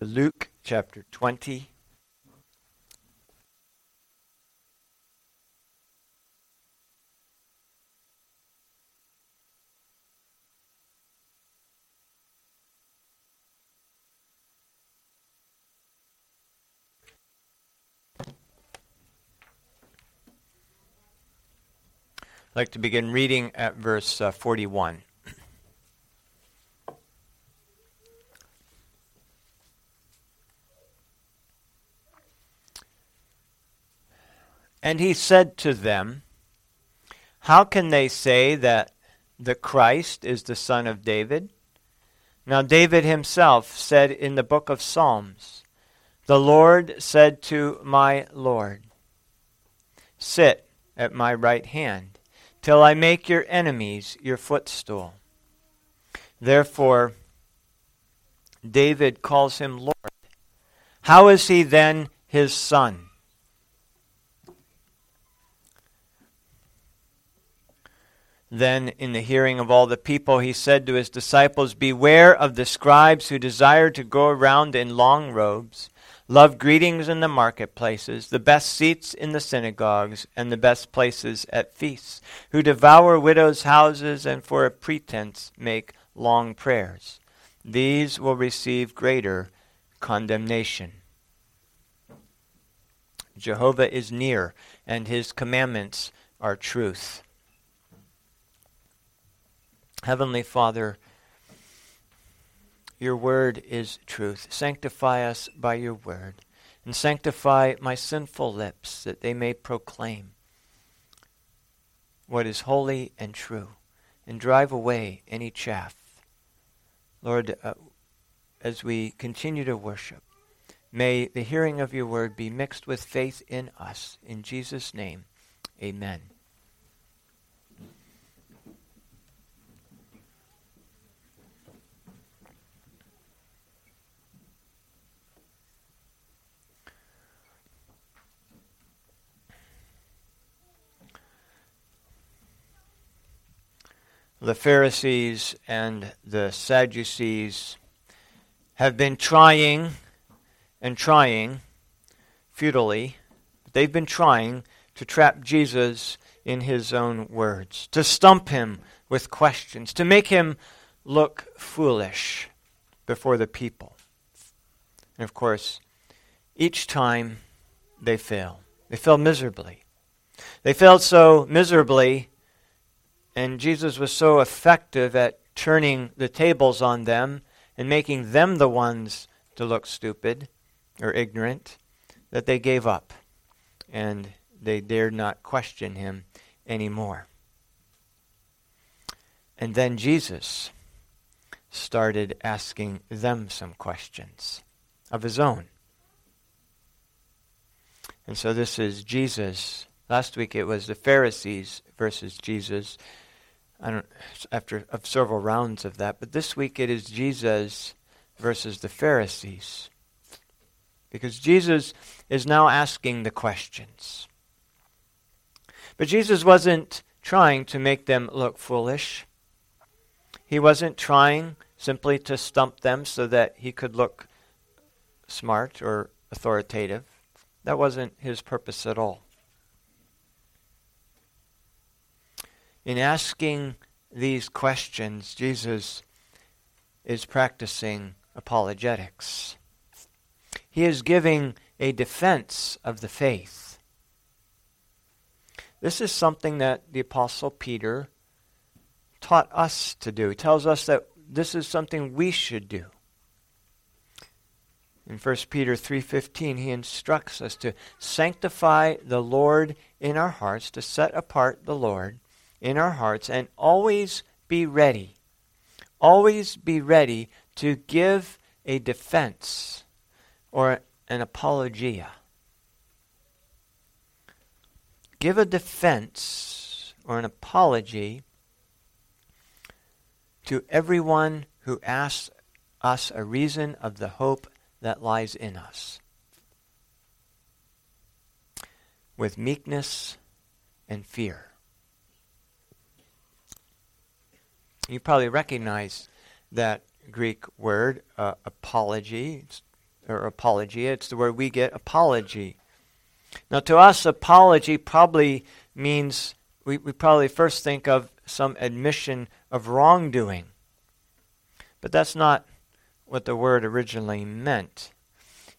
Luke chapter 20. I'd like to begin reading at verse uh, 41. And he said to them, How can they say that the Christ is the son of David? Now, David himself said in the book of Psalms, The Lord said to my Lord, Sit at my right hand, till I make your enemies your footstool. Therefore, David calls him Lord. How is he then his son? Then, in the hearing of all the people, he said to his disciples, Beware of the scribes who desire to go around in long robes, love greetings in the marketplaces, the best seats in the synagogues, and the best places at feasts, who devour widows' houses and for a pretense make long prayers. These will receive greater condemnation. Jehovah is near, and his commandments are truth. Heavenly Father, your word is truth. Sanctify us by your word, and sanctify my sinful lips that they may proclaim what is holy and true, and drive away any chaff. Lord, uh, as we continue to worship, may the hearing of your word be mixed with faith in us. In Jesus' name, amen. The Pharisees and the Sadducees have been trying and trying futilely. They've been trying to trap Jesus in his own words, to stump him with questions, to make him look foolish before the people. And of course, each time they fail. They fail miserably. They failed so miserably and Jesus was so effective at turning the tables on them and making them the ones to look stupid or ignorant that they gave up and they dared not question him anymore. And then Jesus started asking them some questions of his own. And so this is Jesus. Last week it was the Pharisees versus Jesus. I don't after of several rounds of that, but this week it is Jesus versus the Pharisees. Because Jesus is now asking the questions. But Jesus wasn't trying to make them look foolish. He wasn't trying simply to stump them so that he could look smart or authoritative. That wasn't his purpose at all. In asking these questions, Jesus is practicing apologetics. He is giving a defense of the faith. This is something that the Apostle Peter taught us to do. He tells us that this is something we should do. In 1 Peter 3:15 he instructs us to sanctify the Lord in our hearts, to set apart the Lord in our hearts and always be ready. Always be ready to give a defense or an apologia. Give a defense or an apology to everyone who asks us a reason of the hope that lies in us. With meekness and fear. You probably recognize that Greek word, uh, apologia. Or apologia. It's the word we get apology. Now, to us, apology probably means we, we probably first think of some admission of wrongdoing. But that's not what the word originally meant.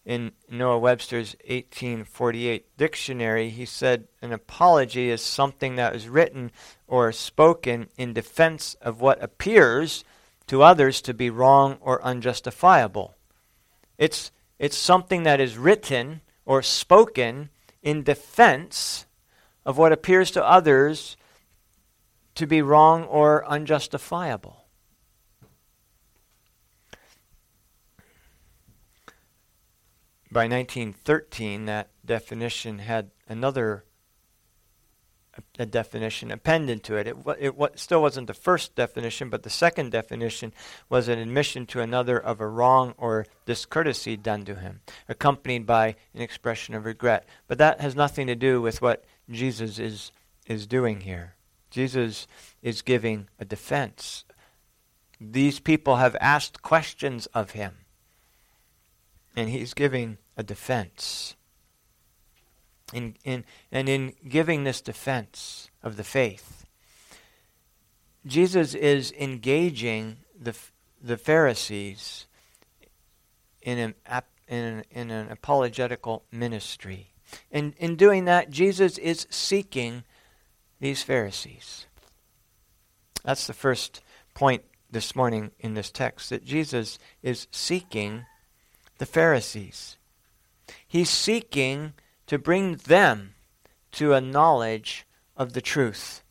In Noah Webster's 1848 dictionary, he said an apology is something that is written or spoken in defense of what appears to others to be wrong or unjustifiable. It's, it's something that is written or spoken in defense of what appears to others to be wrong or unjustifiable. By 1913, that definition had another a definition appended to it. It, it, still wasn't the first definition, but the second definition was an admission to another of a wrong or discourtesy done to him, accompanied by an expression of regret. But that has nothing to do with what Jesus is, is doing here. Jesus is giving a defense. These people have asked questions of him, and he's giving a defense. In, in, and in giving this defense of the faith, Jesus is engaging the, the Pharisees in an, in an, in an apologetical ministry. And in doing that, Jesus is seeking these Pharisees. That's the first point this morning in this text that Jesus is seeking the Pharisees. He's seeking to bring them to a knowledge of the truth.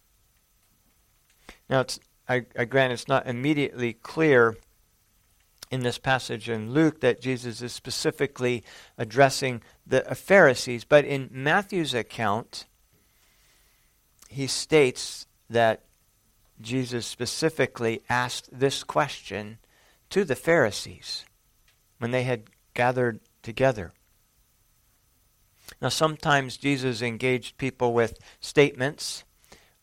Now, it's, I, I grant it's not immediately clear in this passage in Luke that Jesus is specifically addressing the Pharisees, but in Matthew's account, he states that Jesus specifically asked this question to the Pharisees when they had gathered together. Now, sometimes Jesus engaged people with statements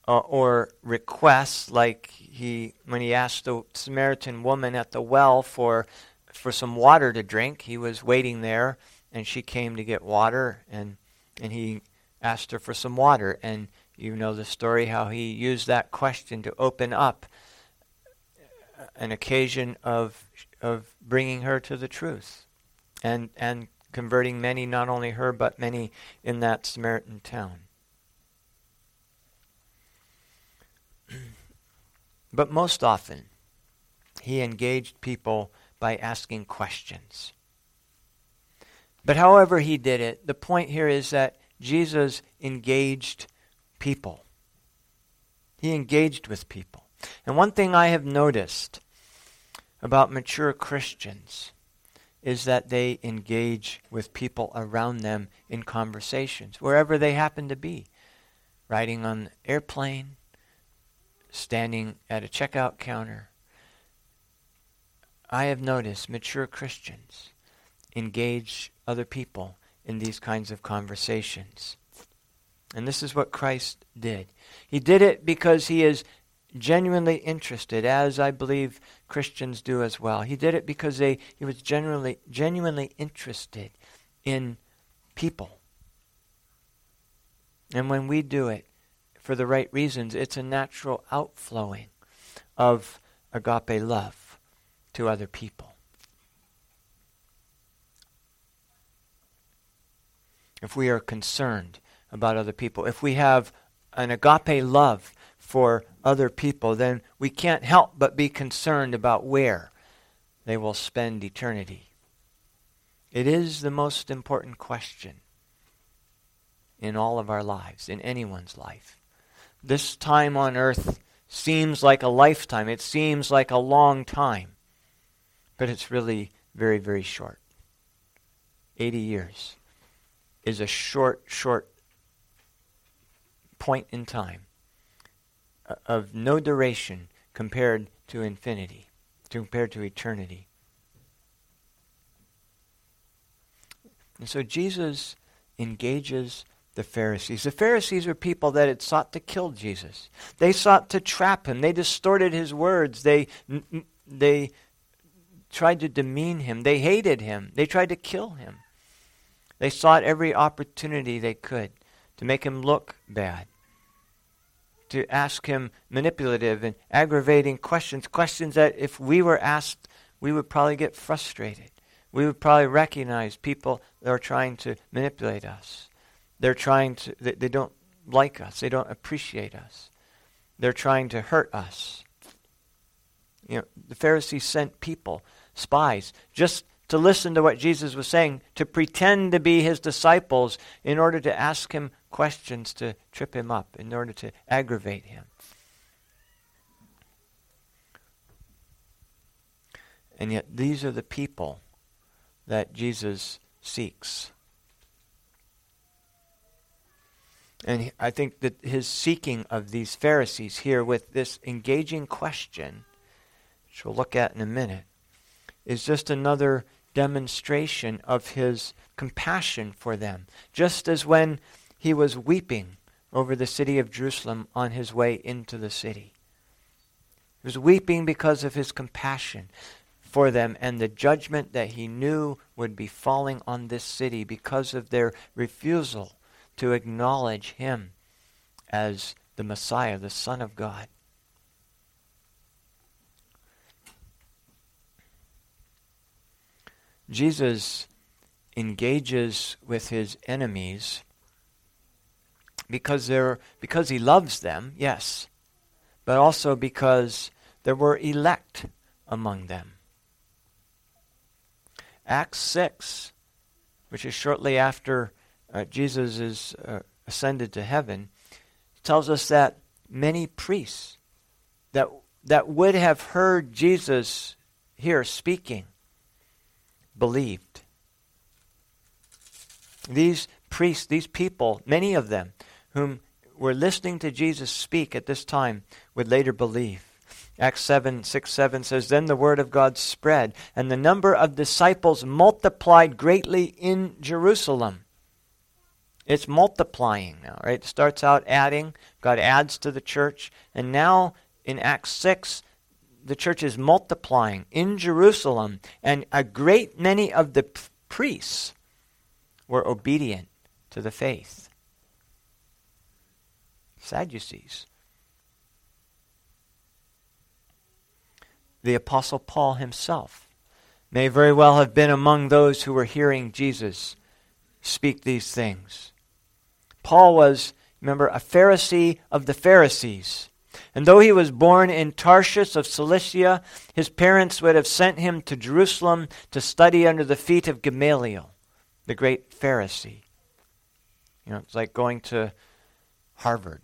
uh, or requests, like he when he asked the Samaritan woman at the well for for some water to drink. He was waiting there, and she came to get water, and and he asked her for some water. And you know the story how he used that question to open up an occasion of of bringing her to the truth, and and converting many, not only her, but many in that Samaritan town. but most often, he engaged people by asking questions. But however he did it, the point here is that Jesus engaged people. He engaged with people. And one thing I have noticed about mature Christians is that they engage with people around them in conversations, wherever they happen to be. Riding on the airplane, standing at a checkout counter. I have noticed mature Christians engage other people in these kinds of conversations. And this is what Christ did. He did it because he is genuinely interested, as I believe Christians do as well. He did it because they, he was genuinely, genuinely interested in people. And when we do it for the right reasons, it's a natural outflowing of agape love to other people. If we are concerned about other people, if we have an agape love for other people, then we can't help but be concerned about where they will spend eternity. It is the most important question in all of our lives, in anyone's life. This time on earth seems like a lifetime, it seems like a long time, but it's really very, very short. 80 years is a short, short point in time of no duration compared to infinity, compared to eternity. And so Jesus engages the Pharisees. The Pharisees were people that had sought to kill Jesus. They sought to trap him. They distorted his words. They, they tried to demean him. They hated him. They tried to kill him. They sought every opportunity they could to make him look bad, to ask him manipulative and aggravating questions, questions that if we were asked, we would probably get frustrated. We would probably recognize people that are trying to manipulate us. They're trying to, they, they don't like us, they don't appreciate us. They're trying to hurt us. You know, the Pharisees sent people, spies, just to listen to what Jesus was saying, to pretend to be his disciples in order to ask him questions to trip him up, in order to aggravate him. And yet, these are the people that Jesus seeks. And I think that his seeking of these Pharisees here with this engaging question, which we'll look at in a minute, is just another demonstration of his compassion for them. Just as when he was weeping over the city of Jerusalem on his way into the city. He was weeping because of his compassion for them and the judgment that he knew would be falling on this city because of their refusal to acknowledge him as the Messiah, the Son of God. Jesus engages with his enemies because they're because he loves them, yes, but also because there were elect among them. Acts 6, which is shortly after uh, Jesus is uh, ascended to heaven, tells us that many priests that that would have heard Jesus here speaking believed. These priests, these people, many of them, whom were listening to Jesus speak at this time, would later believe. Acts 7 6 7 says, Then the word of God spread, and the number of disciples multiplied greatly in Jerusalem. It's multiplying now, right? It starts out adding, God adds to the church, and now in Acts 6, the church is multiplying in Jerusalem, and a great many of the priests were obedient to the faith. Sadducees. The Apostle Paul himself may very well have been among those who were hearing Jesus speak these things. Paul was, remember, a Pharisee of the Pharisees. And though he was born in Tarsus of Cilicia, his parents would have sent him to Jerusalem to study under the feet of Gamaliel, the great Pharisee. You know, it's like going to Harvard.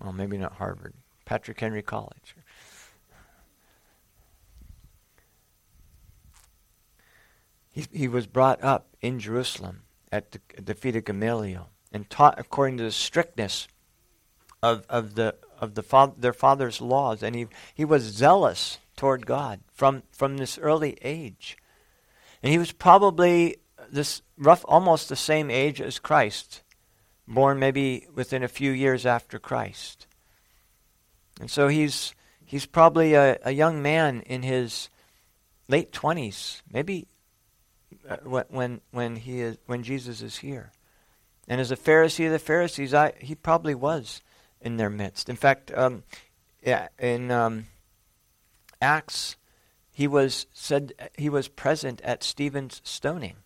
Well, maybe not Harvard, Patrick Henry College. He, he was brought up in Jerusalem at the, at the feet of Gamaliel and taught according to the strictness of, of the of the their father's laws, and he, he was zealous toward God from, from this early age. And he was probably this rough, almost the same age as Christ, born maybe within a few years after Christ. And so he's, he's probably a, a young man in his late 20s, maybe uh, when, when, he is, when Jesus is here. And as a Pharisee of the Pharisees, I, he probably was in their midst. In fact, um, in um, Acts, he was said he was present at Stephen's stoning.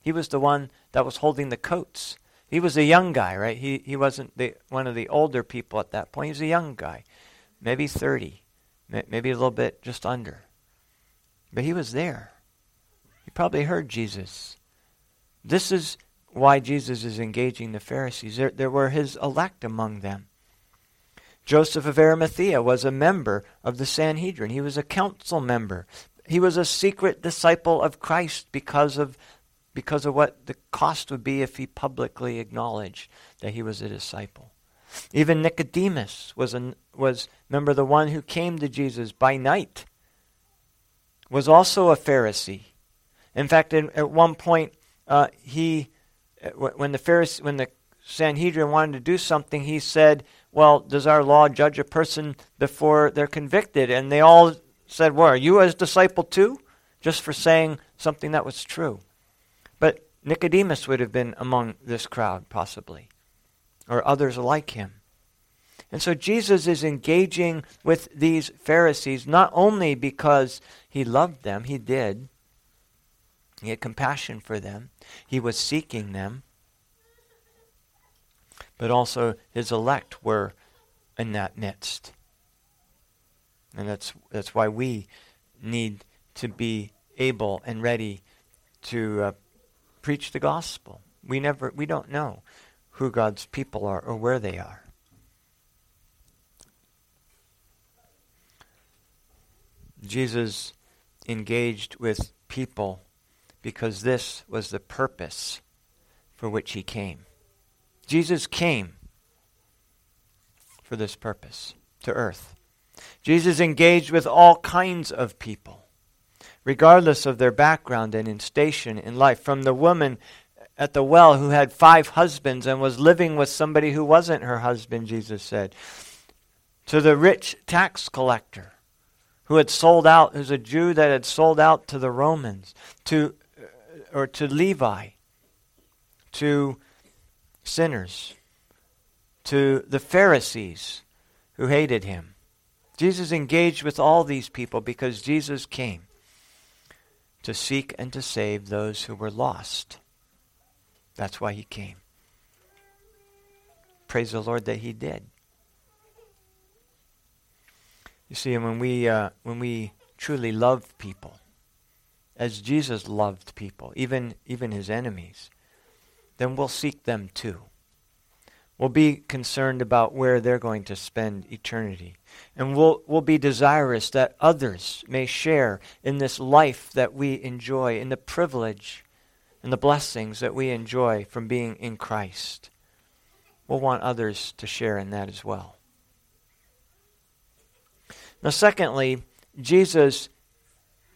He was the one that was holding the coats. He was a young guy, right? He he wasn't the one of the older people at that point. He was a young guy, maybe thirty, maybe a little bit just under. But he was there. He probably heard Jesus. This is why Jesus is engaging the Pharisees. There, there were his elect among them. Joseph of Arimathea was a member of the Sanhedrin. He was a council member. He was a secret disciple of Christ because of, because of what the cost would be if he publicly acknowledged that he was a disciple. Even Nicodemus was, a, was remember, the one who came to Jesus by night, was also a Pharisee. In fact, in, at one point, uh, he, when the Pharisee, when the Sanhedrin wanted to do something, he said, well, does our law judge a person before they're convicted? And they all said, Well, are you a disciple too? just for saying something that was true. Nicodemus would have been among this crowd, possibly, or others like him. And so Jesus is engaging with these Pharisees not only because he loved them, he did, he had compassion for them, he was seeking them, but also his elect were in that midst. And that's, that's why we need to be able and ready to uh, preach the gospel. We never we don't know who God's people are or where they are. Jesus engaged with people because this was the purpose for which he came. Jesus came for this purpose to earth. Jesus engaged with all kinds of people, regardless of their background and in station in life. From the woman at the well who had five husbands and was living with somebody who wasn't her husband, Jesus said, to the rich tax collector who had sold out, who's a Jew that had sold out to the Romans, to uh, or to Levi, to sinners, to the Pharisees who hated him. Jesus engaged with all these people because Jesus came to seek and to save those who were lost. That's why he came. Praise the Lord that he did. You see, when we, uh, when we truly love people, as Jesus loved people, even, even his enemies, then we'll seek them too. We'll be concerned about where they're going to spend eternity. And we'll, we'll be desirous that others may share in this life that we enjoy, in the privilege and the blessings that we enjoy from being in Christ. We'll want others to share in that as well. Now, secondly, Jesus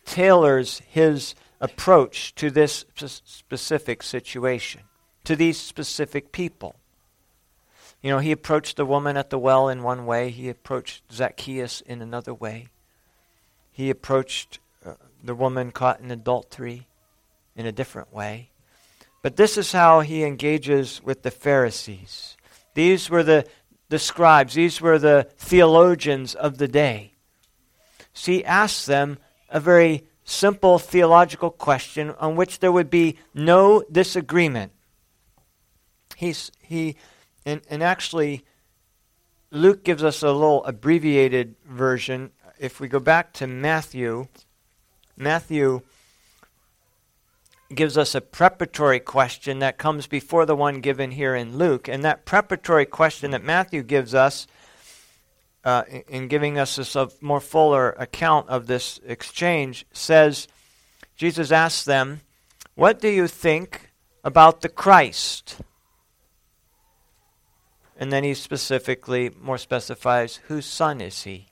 tailors his approach to this specific situation, to these specific people. You know, he approached the woman at the well in one way, he approached Zacchaeus in another way. He approached uh, the woman caught in adultery in a different way. But this is how he engages with the Pharisees. These were the, the scribes, these were the theologians of the day. So he asks them a very simple theological question on which there would be no disagreement. He's, he, and, and actually, Luke gives us a little abbreviated version. If we go back to Matthew, Matthew gives us a preparatory question that comes before the one given here in Luke. And that preparatory question that Matthew gives us uh, in giving us this a more fuller account of this exchange, says, Jesus asks them, What do you think about the Christ? And then he specifically, more specifies, Whose son is he?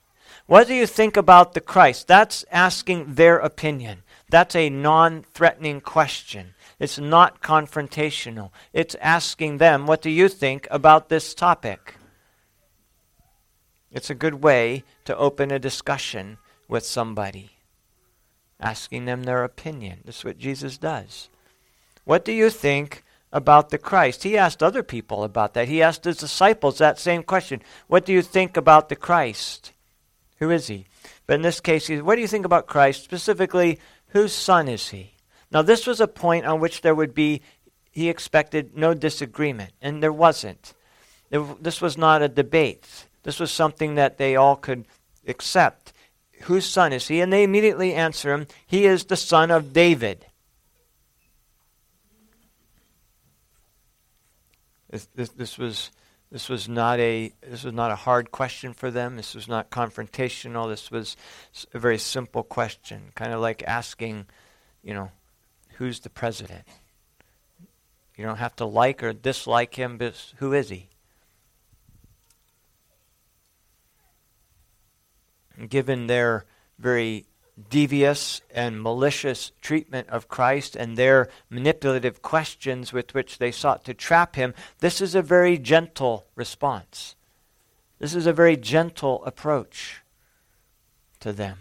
What do you think about the Christ? That's asking their opinion. That's a non threatening question. It's not confrontational. It's asking them, What do you think about this topic? It's a good way to open a discussion with somebody, asking them their opinion. That's what Jesus does. What do you think about the Christ? He asked other people about that. He asked his disciples that same question. What do you think about the Christ? Who is he? But in this case, he, what do you think about Christ? Specifically, whose son is he? Now, this was a point on which there would be, he expected no disagreement, and there wasn't. This was not a debate. This was something that they all could accept. Whose son is he? And they immediately answer him, He is the son of David. This, this, this, was this was not a this was not a hard question for them. This was not confrontational. This was a very simple question, kind of like asking, you know, who's the president? You don't have to like or dislike him, but who is he? given their very devious and malicious treatment of Christ and their manipulative questions with which they sought to trap him, this is a very gentle response. This is a very gentle approach to them.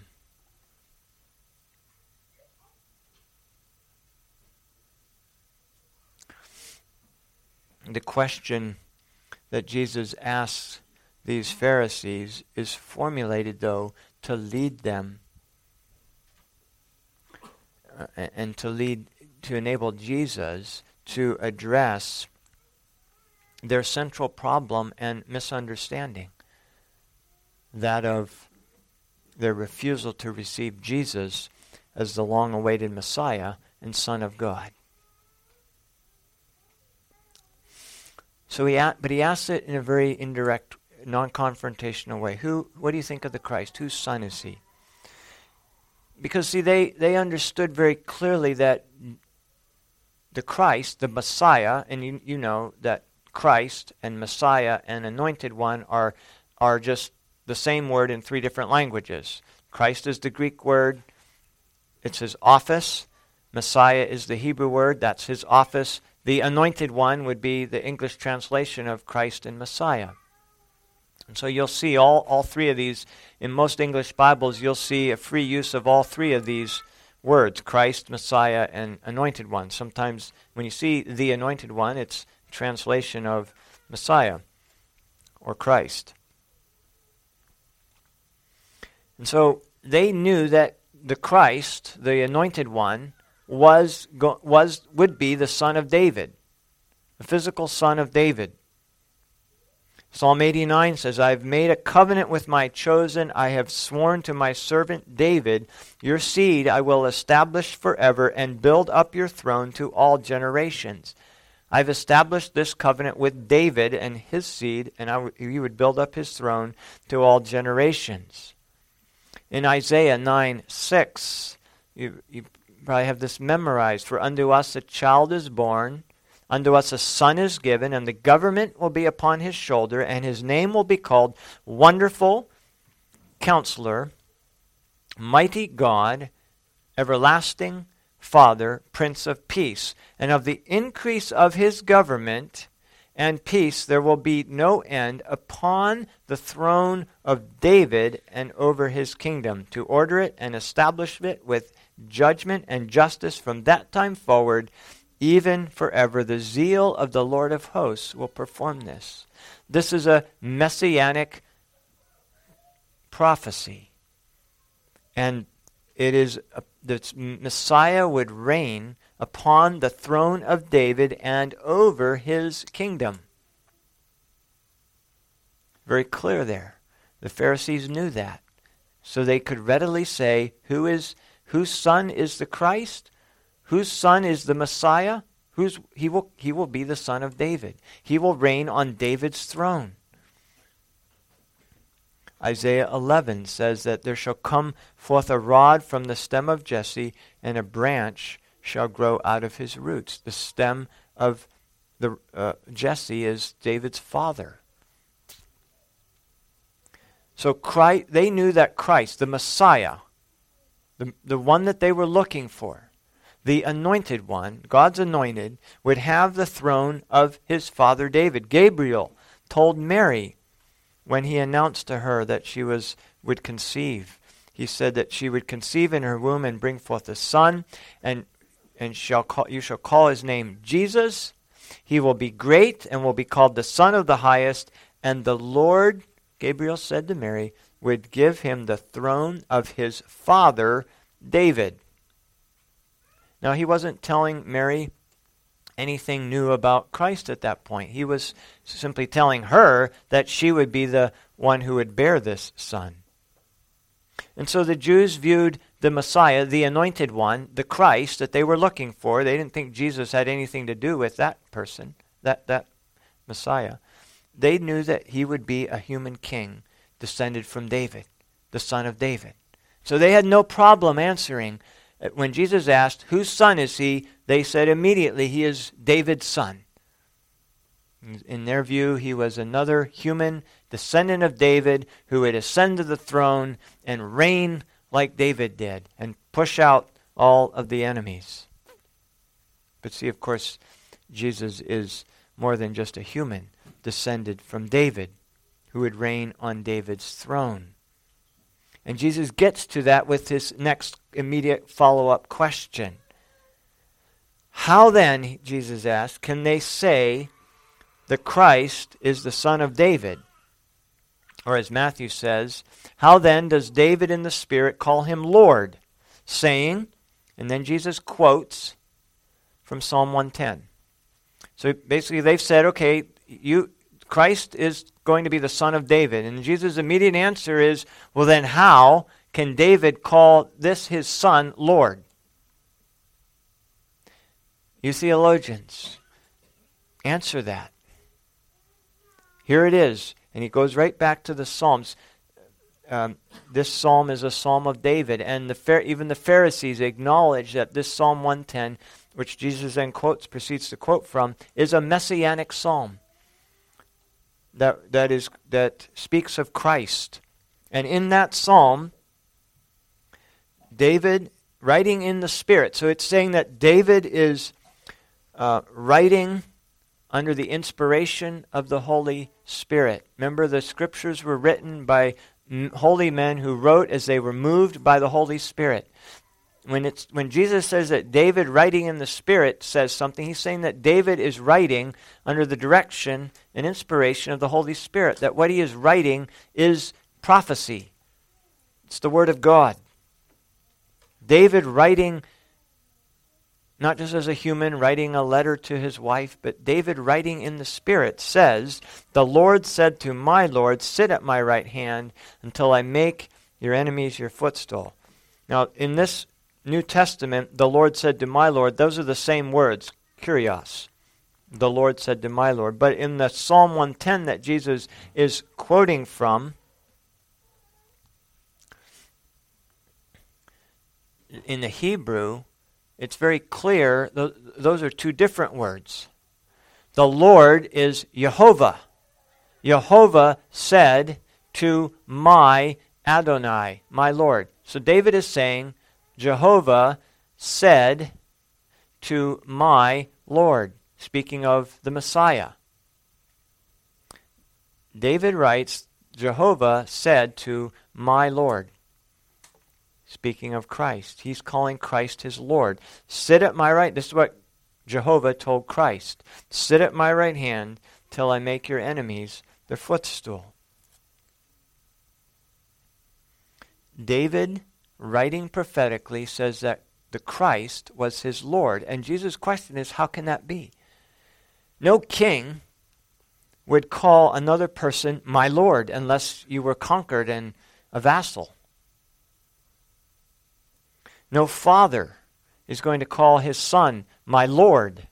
The question that Jesus asks these Pharisees is formulated, though, to lead them uh, and to lead, to enable Jesus to address their central problem and misunderstanding that of their refusal to receive Jesus as the long awaited Messiah and Son of God. So he, but he asks it in a very indirect, non-confrontational way. Who? What do you think of the Christ? Whose son is he? Because see, they they understood very clearly that the Christ, the Messiah, and you you know that Christ and Messiah and Anointed One are are just the same word in three different languages. Christ is the Greek word. It's his office. Messiah is the Hebrew word. That's his office. The anointed one would be the English translation of Christ and Messiah. And so you'll see all, all three of these. In most English Bibles, you'll see a free use of all three of these words Christ, Messiah, and anointed one. Sometimes when you see the anointed one, it's translation of Messiah or Christ. And so they knew that the Christ, the anointed one, was, was, would be the son of David, the physical son of David. Psalm 89 says, I have made a covenant with my chosen. I have sworn to my servant David, Your seed I will establish forever and build up your throne to all generations. I've established this covenant with David and his seed, and I, he would build up his throne to all generations. In Isaiah 9 6, you, you probably have this memorized. For unto us a child is born, unto us a son is given, and the government will be upon his shoulder, and his name will be called Wonderful Counselor, Mighty God, Everlasting Father, Prince of Peace. And of the increase of his government and peace there will be no end upon the throne of David and over his kingdom, to order it and establish it with judgment and justice from that time forward, even forever. The zeal of the Lord of hosts will perform this. This is a messianic prophecy. And it is the Messiah would reign upon the throne of David and over his kingdom. Very clear there. The Pharisees knew that. So they could readily say, Who is whose son is the Christ, whose son is the Messiah, whose, he, will, he will be the son of David. He will reign on David's throne. Isaiah 11 says that there shall come forth a rod from the stem of Jesse, and a branch shall grow out of his roots. The stem of the, uh, Jesse is David's father. So Christ, they knew that Christ, the Messiah, the, the one that they were looking for, the anointed one, God's anointed, would have the throne of his father David. Gabriel told Mary when he announced to her that she was would conceive. He said that she would conceive in her womb and bring forth a son, and and shall call, you shall call his name Jesus. He will be great and will be called the Son of the Highest, and the Lord, Gabriel said to Mary, would give him the throne of his father David. Now, he wasn't telling Mary anything new about Christ at that point. He was simply telling her that she would be the one who would bear this son. And so the Jews viewed the Messiah, the anointed one, the Christ that they were looking for. They didn't think Jesus had anything to do with that person, that, that Messiah. They knew that he would be a human king descended from David, the son of David. So they had no problem answering. Uh, when Jesus asked, Whose son is he? they said immediately, He is David's son. In their view, he was another human descendant of David who would ascend to the throne and reign like David did and push out all of the enemies. But see, of course, Jesus is more than just a human descended from David who would reign on David's throne. And Jesus gets to that with his next immediate follow up question. How then, Jesus asked, can they say the Christ is the son of David. Or as Matthew says, How then does David in the Spirit call him Lord? Saying, and then Jesus quotes from Psalm 110. So basically, they've said, okay, you, Christ is going to be the son of David. And Jesus' immediate answer is, well, then how can David call this his son Lord? You theologians, answer that. Here it is. And he goes right back to the Psalms. Um, this psalm is a psalm of David, and the even the Pharisees acknowledge that this Psalm 110, which Jesus then quotes, proceeds to quote from, is a messianic psalm that, that, is, that speaks of Christ. And in that psalm, David writing in the Spirit. So it's saying that David is uh, writing under the inspiration of the Holy Spirit. Remember, the scriptures were written by holy men who wrote as they were moved by the Holy Spirit. When, it's, when Jesus says that David writing in the Spirit says something, he's saying that David is writing under the direction and inspiration of the Holy Spirit, that what he is writing is prophecy. It's the Word of God. David writing not just as a human writing a letter to his wife, but David writing in the Spirit says, The Lord said to my Lord, Sit at my right hand until I make your enemies your footstool. Now, in this New Testament, the Lord said to my Lord, those are the same words, kurios. The Lord said to my Lord. But in the Psalm 110 that Jesus is quoting from, in the Hebrew, it's very clear th- those are two different words. The Lord is Jehovah. Jehovah said to my Adonai, my Lord. So David is saying, Jehovah said to my Lord, speaking of the Messiah. David writes, Jehovah said to my Lord. Speaking of Christ, he's calling Christ his Lord. Sit at my right. This is what Jehovah told Christ. Sit at my right hand till I make your enemies their footstool. David, writing prophetically, says that the Christ was his Lord. And Jesus' question is, how can that be? No king would call another person my Lord unless you were conquered and a vassal. No father is going to call his son my Lord.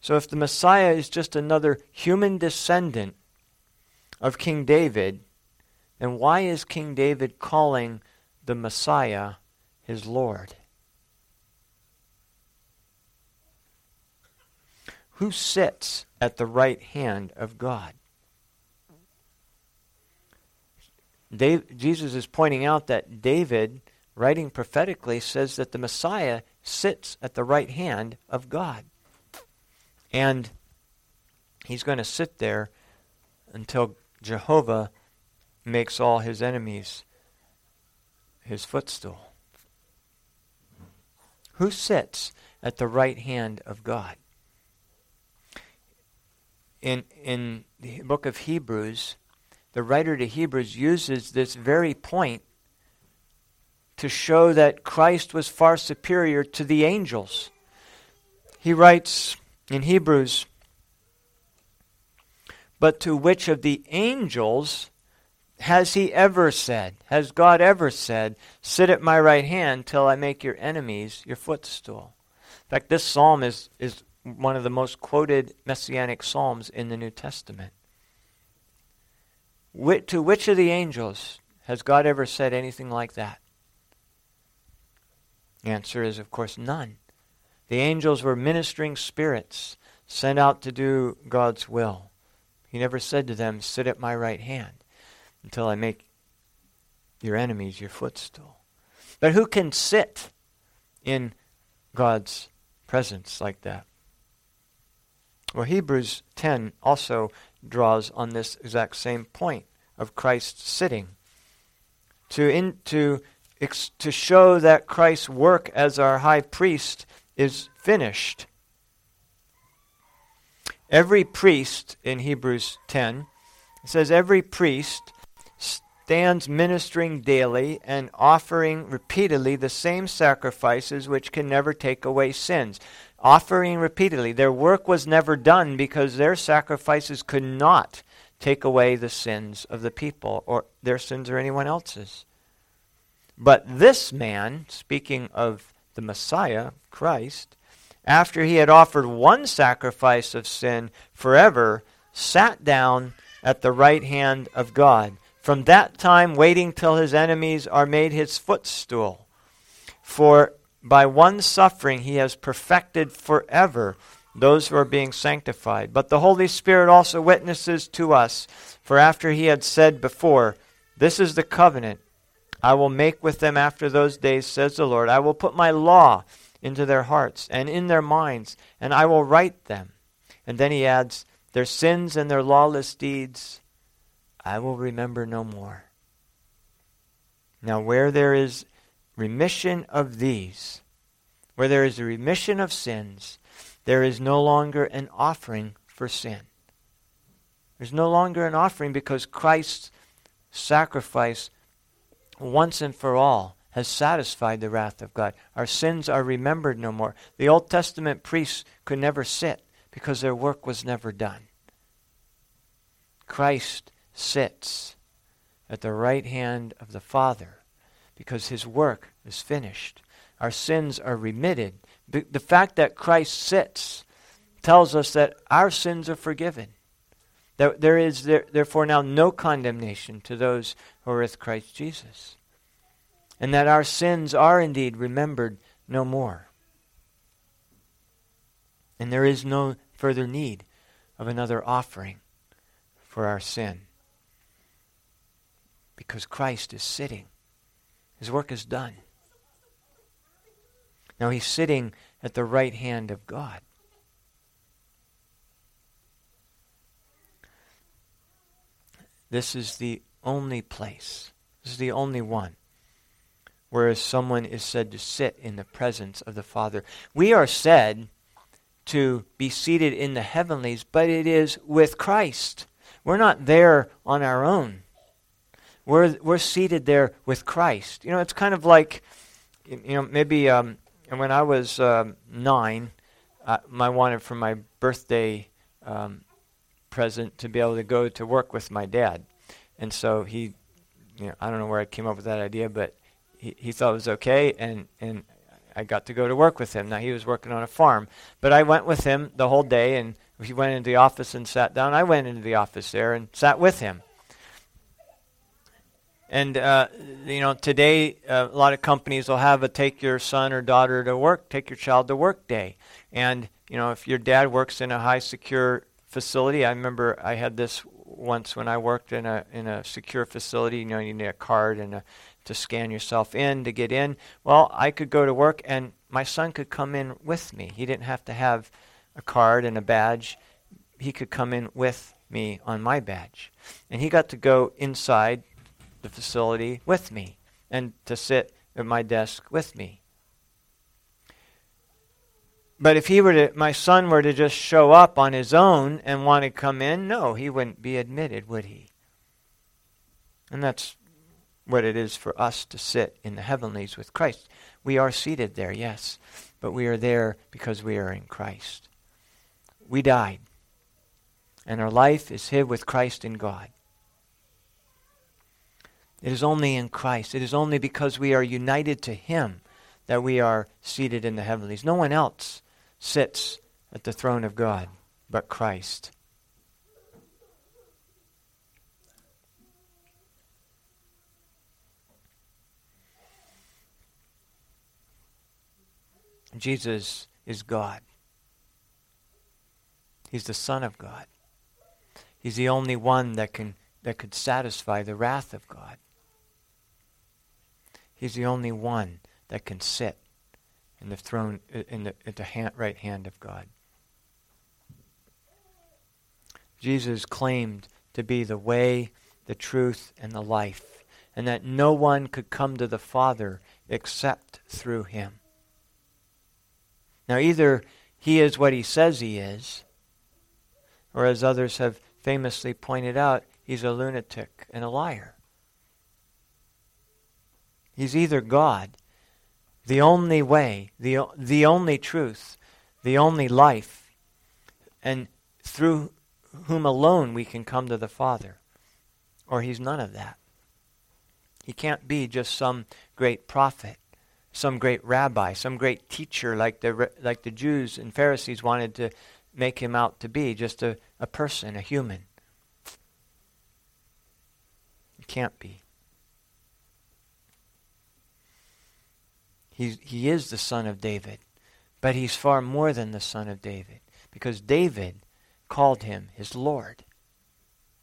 So if the Messiah is just another human descendant of King David, then why is King David calling the Messiah his Lord? Who sits at the right hand of God? Dave, Jesus is pointing out that David, writing prophetically, says that the Messiah sits at the right hand of God. And he's going to sit there until Jehovah makes all his enemies his footstool. Who sits at the right hand of God? In, in the book of Hebrews, the writer to Hebrews uses this very point to show that Christ was far superior to the angels. He writes in Hebrews, But to which of the angels has he ever said, has God ever said, Sit at my right hand till I make your enemies your footstool? In fact, this psalm is, is one of the most quoted messianic psalms in the New Testament to which of the angels has God ever said anything like that? The answer is, of course, none. The angels were ministering spirits sent out to do God's will. He never said to them, Sit at my right hand until I make your enemies your footstool. But who can sit in God's presence like that? Well, Hebrews 10 also draws on this exact same point of Christ sitting. To, in, to, ex, to show that Christ's work as our high priest is finished. every priest in Hebrews 10, says, every priest stands ministering daily and offering repeatedly the same sacrifices which can never take away sins. Offering repeatedly. Their work was never done because their sacrifices could not take away the sins of the people, or their sins or anyone else's. But this man, speaking of the Messiah, Christ, after he had offered one sacrifice of sin forever, sat down at the right hand of God from that time waiting till his enemies are made his footstool. For by one suffering he has perfected forever those who are being sanctified. But the Holy Spirit also witnesses to us, for after he had said before, This is the covenant I will make with them after those days, says the Lord. I will put my law into their hearts and in their minds, and I will write them. And then he adds, Their sins and their lawless deeds I will remember no more. Now, where there is remission of these, where there is a remission of sins, there is no longer an offering for sin. There's no longer an offering because Christ's sacrifice once and for all has satisfied the wrath of God. Our sins are remembered no more. The Old Testament priests could never sit because their work was never done. Christ sits at the right hand of the Father because his work is finished. Our sins are remitted. The fact that Christ sits tells us that our sins are forgiven. There is there, therefore now no condemnation to those who are with Christ Jesus. And that our sins are indeed remembered no more. And there is no further need of another offering for our sin because Christ is sitting. His work is done. Now he's sitting at the right hand of God. This is the only place, this is the only one where someone is said to sit in the presence of the Father. We are said to be seated in the heavenlies, but it is with Christ. We're not there on our own we're, we're seated there with Christ. You know, it's kind of like, you know, maybe um, when I was um, nine, uh, I wanted for my birthday um, present to be able to go to work with my dad. And so he, you know, I don't know where I came up with that idea, but he, he thought it was okay, and, and I got to go to work with him. Now, he was working on a farm, but I went with him the whole day, and he went into the office and sat down. I went into the office there and sat with him. And uh, you know, today uh, a lot of companies will have a take your son or daughter to work, take your child to work day. And you know, if your dad works in a high secure facility, I remember I had this once when I worked in a in a secure facility. You know, you need a card and a, to scan yourself in to get in. Well, I could go to work, and my son could come in with me. He didn't have to have a card and a badge. He could come in with me on my badge, and he got to go inside the facility with me and to sit at my desk with me. But if he were to, my son were to just show up on his own and want to come in, no, he wouldn't be admitted, would he? And that's what it is for us to sit in the heavenlies with Christ. We are seated there, yes, but we are there because we are in Christ. We died, and our life is hid with Christ in God. It is only in Christ. It is only because we are united to Him that we are seated in the heavenlies. No one else sits at the throne of God but Christ. Jesus is God. He's the Son of God. He's the only one that can that could satisfy the wrath of God. He's the only one that can sit in the throne, uh, in the, at the hand, right hand of God. Jesus claimed to be the way, the truth, and the life, and that no one could come to the Father except through him. Now, either he is what he says he is, Or as others have famously pointed out, he's a lunatic and a liar. He's either God, the only way, the, the only truth, the only life, and through whom alone we can come to the Father, or he's none of that. He can't be just some great prophet, some great rabbi, some great teacher like the, like the Jews and Pharisees wanted to make him out to be, just a, a person, a human. He can't be. He, he is the son of David, but he's far more than the son of David because David called him his Lord.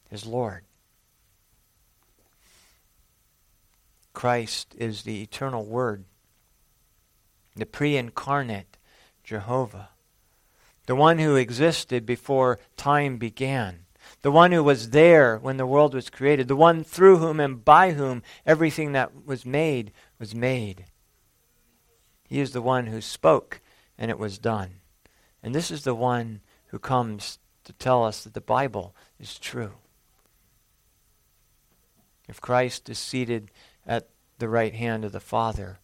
His Lord. Christ is the eternal Word, the pre incarnate Jehovah, the one who existed before time began, the one who was there when the world was created, the one through whom and by whom everything that was made was made. He is the one who spoke and it was done. And this is the one who comes to tell us that the Bible is true. If Christ is seated at the right hand of the Father,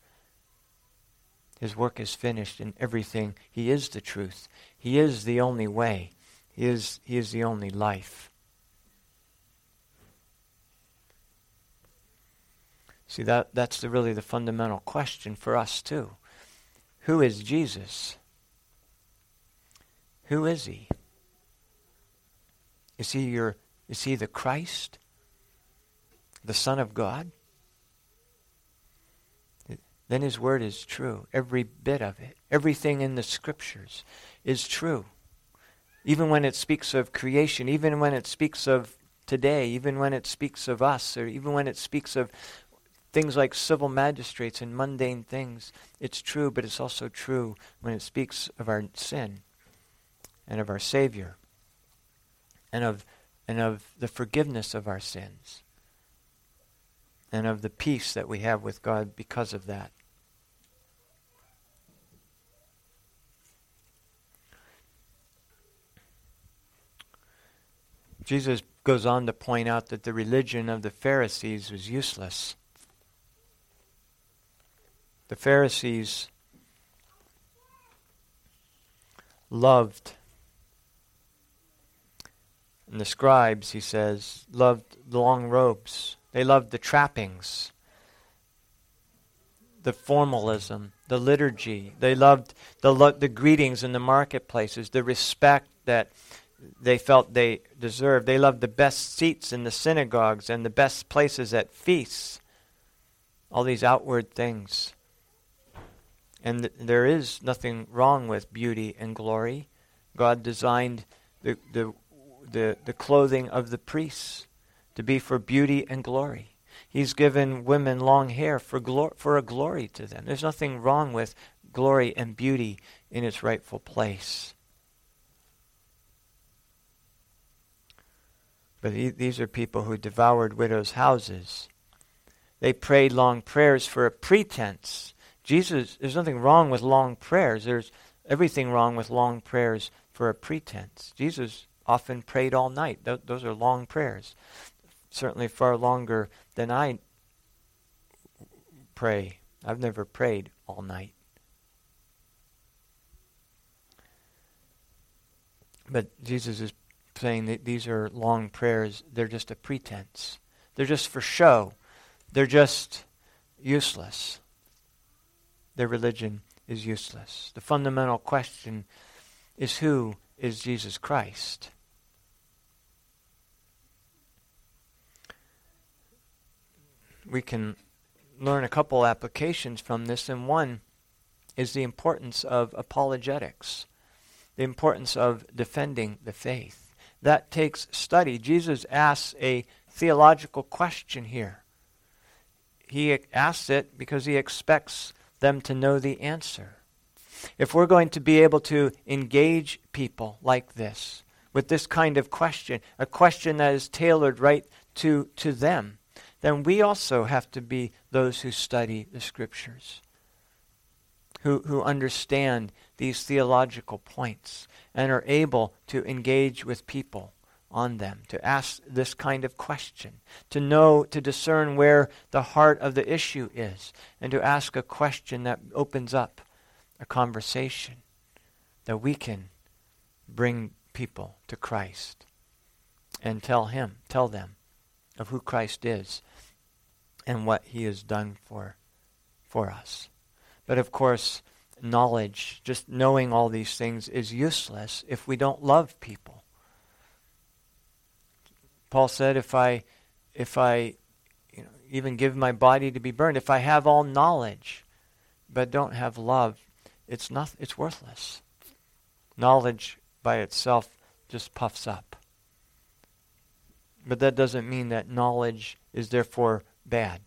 his work is finished in everything. He is the truth. He is the only way. He is, he is the only life. See, that, that's the, really the fundamental question for us, too. Who is Jesus? Who is he? Is he your is he the Christ? The Son of God? Then his word is true. Every bit of it. Everything in the scriptures is true. Even when it speaks of creation, even when it speaks of today, even when it speaks of us, or even when it speaks of things like civil magistrates and mundane things, it's true, but it's also true when it speaks of our sin and of our Savior and of, and of the forgiveness of our sins and of the peace that we have with God because of that. Jesus goes on to point out that the religion of the Pharisees was useless. The Pharisees loved, and the scribes, he says, loved the long robes. They loved the trappings, the formalism, the liturgy. They loved the, the greetings in the marketplaces, the respect that they felt they deserved. They loved the best seats in the synagogues and the best places at feasts. All these outward things. And there is nothing wrong with beauty and glory. God designed the, the, the, the clothing of the priests to be for beauty and glory. He's given women long hair for, glor- for a glory to them. There's nothing wrong with glory and beauty in its rightful place. But these are people who devoured widows' houses. They prayed long prayers for a pretense Jesus, there's nothing wrong with long prayers. There's everything wrong with long prayers for a pretense. Jesus often prayed all night. Th- those are long prayers. Certainly far longer than I pray. I've never prayed all night. But Jesus is saying that these are long prayers. They're just a pretense. They're just for show. They're just useless their religion is useless. The fundamental question is who is Jesus Christ? We can learn a couple applications from this, and one is the importance of apologetics, the importance of defending the faith. That takes study. Jesus asks a theological question here. He asks it because he expects them to know the answer. If we're going to be able to engage people like this, with this kind of question, a question that is tailored right to, to them, then we also have to be those who study the Scriptures. who, who understand these theological points and are able to engage with people on them, to ask this kind of question, to know, to discern where the heart of the issue is, and to ask a question that opens up a conversation that we can bring people to Christ and tell him, tell them of who Christ is and what he has done for for us. But of course, knowledge, just knowing all these things is useless if we don't love people. Paul said if I if I you know, even give my body to be burned, if I have all knowledge but don't have love, it's not it's worthless. Knowledge by itself just puffs up. But that doesn't mean that knowledge is therefore bad.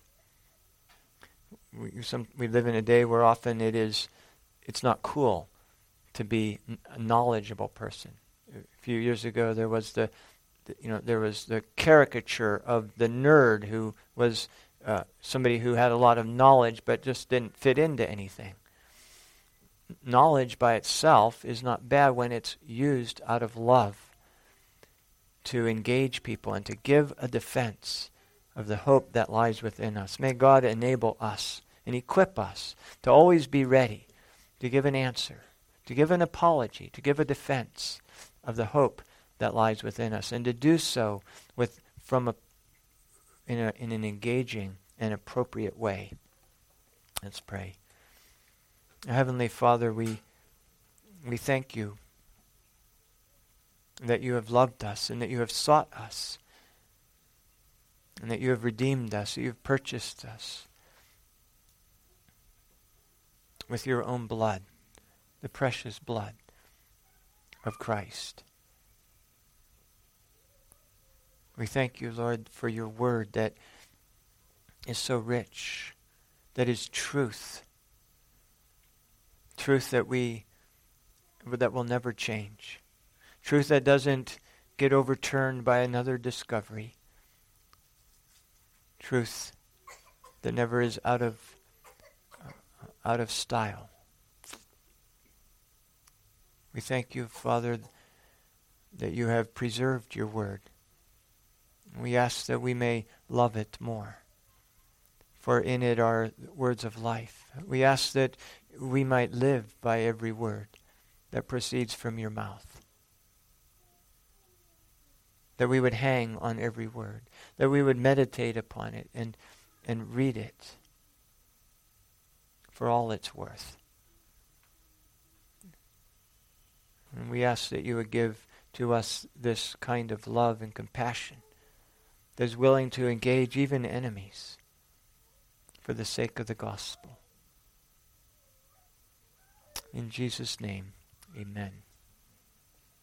We, some, we live in a day where often it is, it's not cool to be a knowledgeable person. A few years ago, there was the, you know, there was the caricature of the nerd who was uh, somebody who had a lot of knowledge but just didn't fit into anything. Knowledge by itself is not bad when it's used out of love to engage people and to give a defense of the hope that lies within us. May God enable us and equip us to always be ready to give an answer, to give an apology, to give a defense of the hope that lies within us, and to do so with from a in, a, in an engaging and appropriate way. Let's pray. Heavenly Father, we we thank you that you have loved us and that you have sought us and that you have redeemed us, that you have purchased us with your own blood, the precious blood of Christ. We thank you, Lord, for your word that is so rich, that is truth, truth that we that will never change, truth that doesn't get overturned by another discovery, truth that never is out of uh, out of style. We thank you, Father, that you have preserved your word. We ask that we may love it more, for in it are words of life. We ask that we might live by every word that proceeds from your mouth that we would hang on every word, that we would meditate upon it and, and read it for all it's worth. And we ask that you would give to us this kind of love and compassion that is willing to engage even enemies for the sake of the gospel. In Jesus' name, amen.